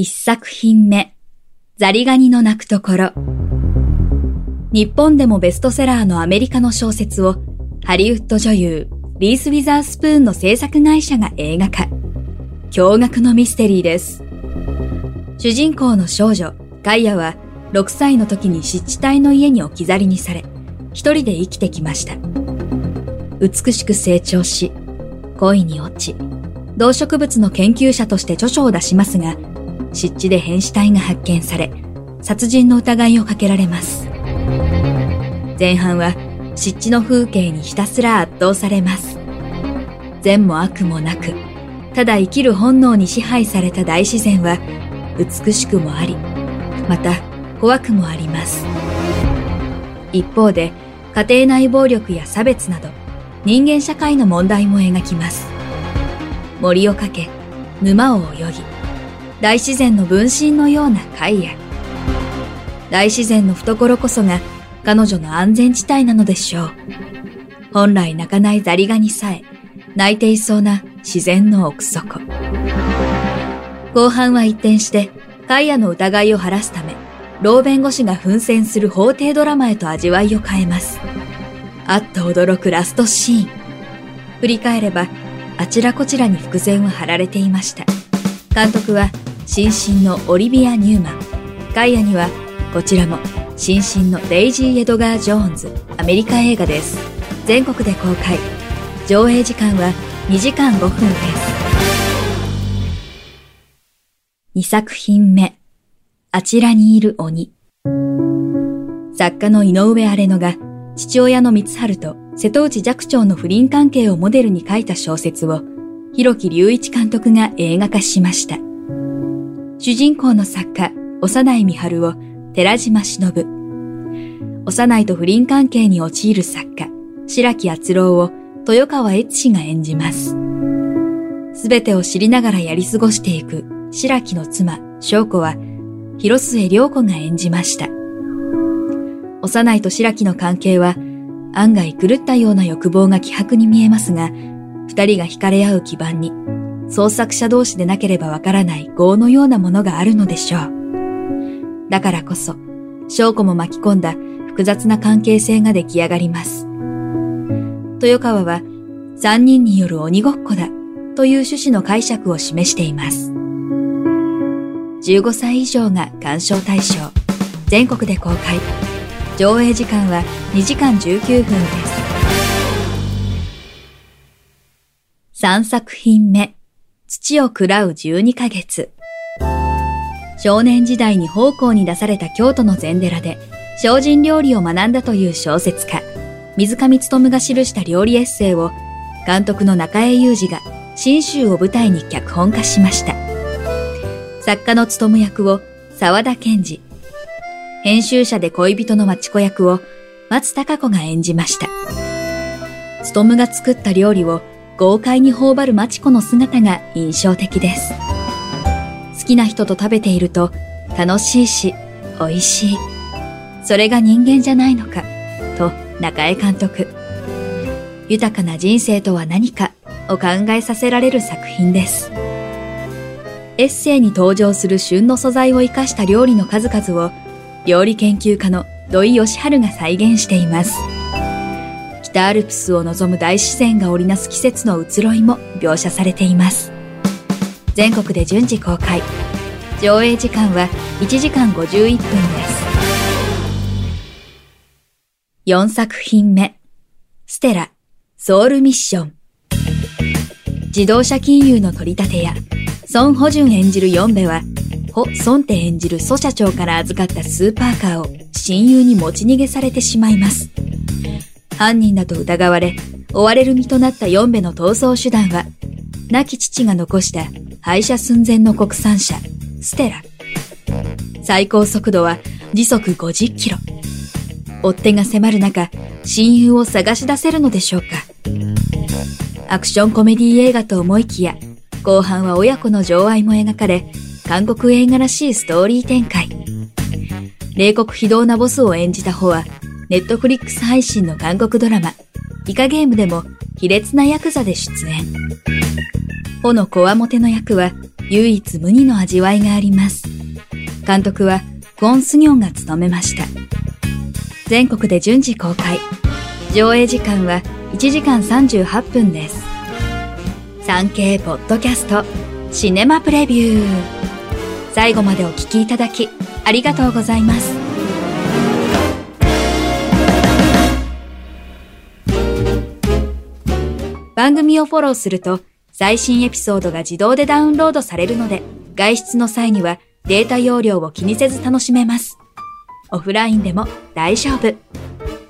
一作品目。ザリガニの泣くところ。日本でもベストセラーのアメリカの小説をハリウッド女優リース・ウィザースプーンの制作会社が映画化。驚愕のミステリーです。主人公の少女ガイアは6歳の時に湿地帯の家に置き去りにされ一人で生きてきました。美しく成長し、恋に落ち、動植物の研究者として著書を出しますが、湿地で変死体が発見され、殺人の疑いをかけられます。前半は湿地の風景にひたすら圧倒されます。善も悪もなく、ただ生きる本能に支配された大自然は美しくもあり、また怖くもあります。一方で、家庭内暴力や差別など、人間社会の問題も描きます。森をかけ、沼を泳ぎ、大自然の分身のような貝や、大自然の懐こそが彼女の安全地帯なのでしょう。本来泣かないザリガニさえ、泣いていそうな自然の奥底。後半は一転して、カイアの疑いを晴らすため、老弁護士が奮戦する法廷ドラマへと味わいを変えます。あっと驚くラストシーン。振り返れば、あちらこちらに伏線は張られていました。監督は、新進のオリビア・ニューマン。ガイアには、こちらも、新進のデイジー・エドガー・ジョーンズ、アメリカ映画です。全国で公開。上映時間は2時間5分です。2作品目。あちらにいる鬼。作家の井上荒野が父親の光春と瀬戸内寂聴の不倫関係をモデルに書いた小説を広木隆一監督が映画化しました。主人公の作家、幼い美春を寺島忍。幼いと不倫関係に陥る作家、白木敦郎を豊川悦司が演じます。すべてを知りながらやり過ごしていく白木の妻、翔子は広末涼子が演じました。幼いと白木の関係は案外狂ったような欲望が希薄に見えますが、二人が惹かれ合う基盤に創作者同士でなければわからない業のようなものがあるのでしょう。だからこそ、翔子も巻き込んだ複雑な関係性が出来上がります。豊川は三人による鬼ごっこだという趣旨の解釈を示しています。15歳以上が鑑賞対象。全国で公開。上映時間は2時間19分です。3作品目。土を喰らう12ヶ月。少年時代に奉公に出された京都の禅寺で精進料理を学んだという小説家、水上努が記した料理エッセイを監督の中江雄二が新州を舞台に脚本化しました。作家の務役を沢田健二、編集者で恋人の町子役を松高子が演じました。務が作った料理を豪快に頬張る町子の姿が印象的です。好きな人と食べていると楽しいし美味しい。それが人間じゃないのか、と中江監督。豊かな人生とは何かを考えさせられる作品です。エッセイに登場する旬の素材を生かした料理の数々を料理研究家の土井義治が再現しています。北アルプスを望む大自然が織りなす季節の移ろいも描写されています。全国で順次公開。上映時間は1時間51分です。4作品目。ステラ、ソウルミッション。自動車金融の取り立て屋、孫保順演じるヨンベは、ホ・ソンテ演じるソ社長から預かったスーパーカーを親友に持ち逃げされてしまいます。犯人だと疑われ、追われる身となったヨンベの逃走手段は、亡き父が残した廃車寸前の国産車、ステラ。最高速度は時速50キロ。追っ手が迫る中、親友を探し出せるのでしょうか。アクションコメディ映画と思いきや、後半は親子の情愛も描かれ、韓国映画らしいストーリー展開。冷酷非道なボスを演じた方は、ネットフリックス配信の韓国ドラマ、イカゲームでも卑劣なヤクザで出演。ほのこわもての役は唯一無二の味わいがあります。監督はゴン・スギョンが務めました。全国で順次公開。上映時間は1時間38分です。産経ポッドキャストシネマプレビュー。最後までお聞きいただきありがとうございます。番組をフォローすると最新エピソードが自動でダウンロードされるので外出の際にはデータ容量を気にせず楽しめます。オフラインでも大丈夫。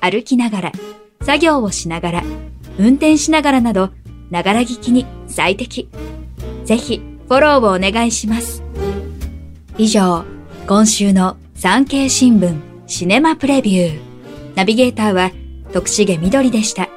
歩きながら、作業をしながら、運転しながらなど、ながら聞きに最適。ぜひ、フォローをお願いします。以上、今週の産経新聞シネマプレビュー。ナビゲーターは徳重みどりでした。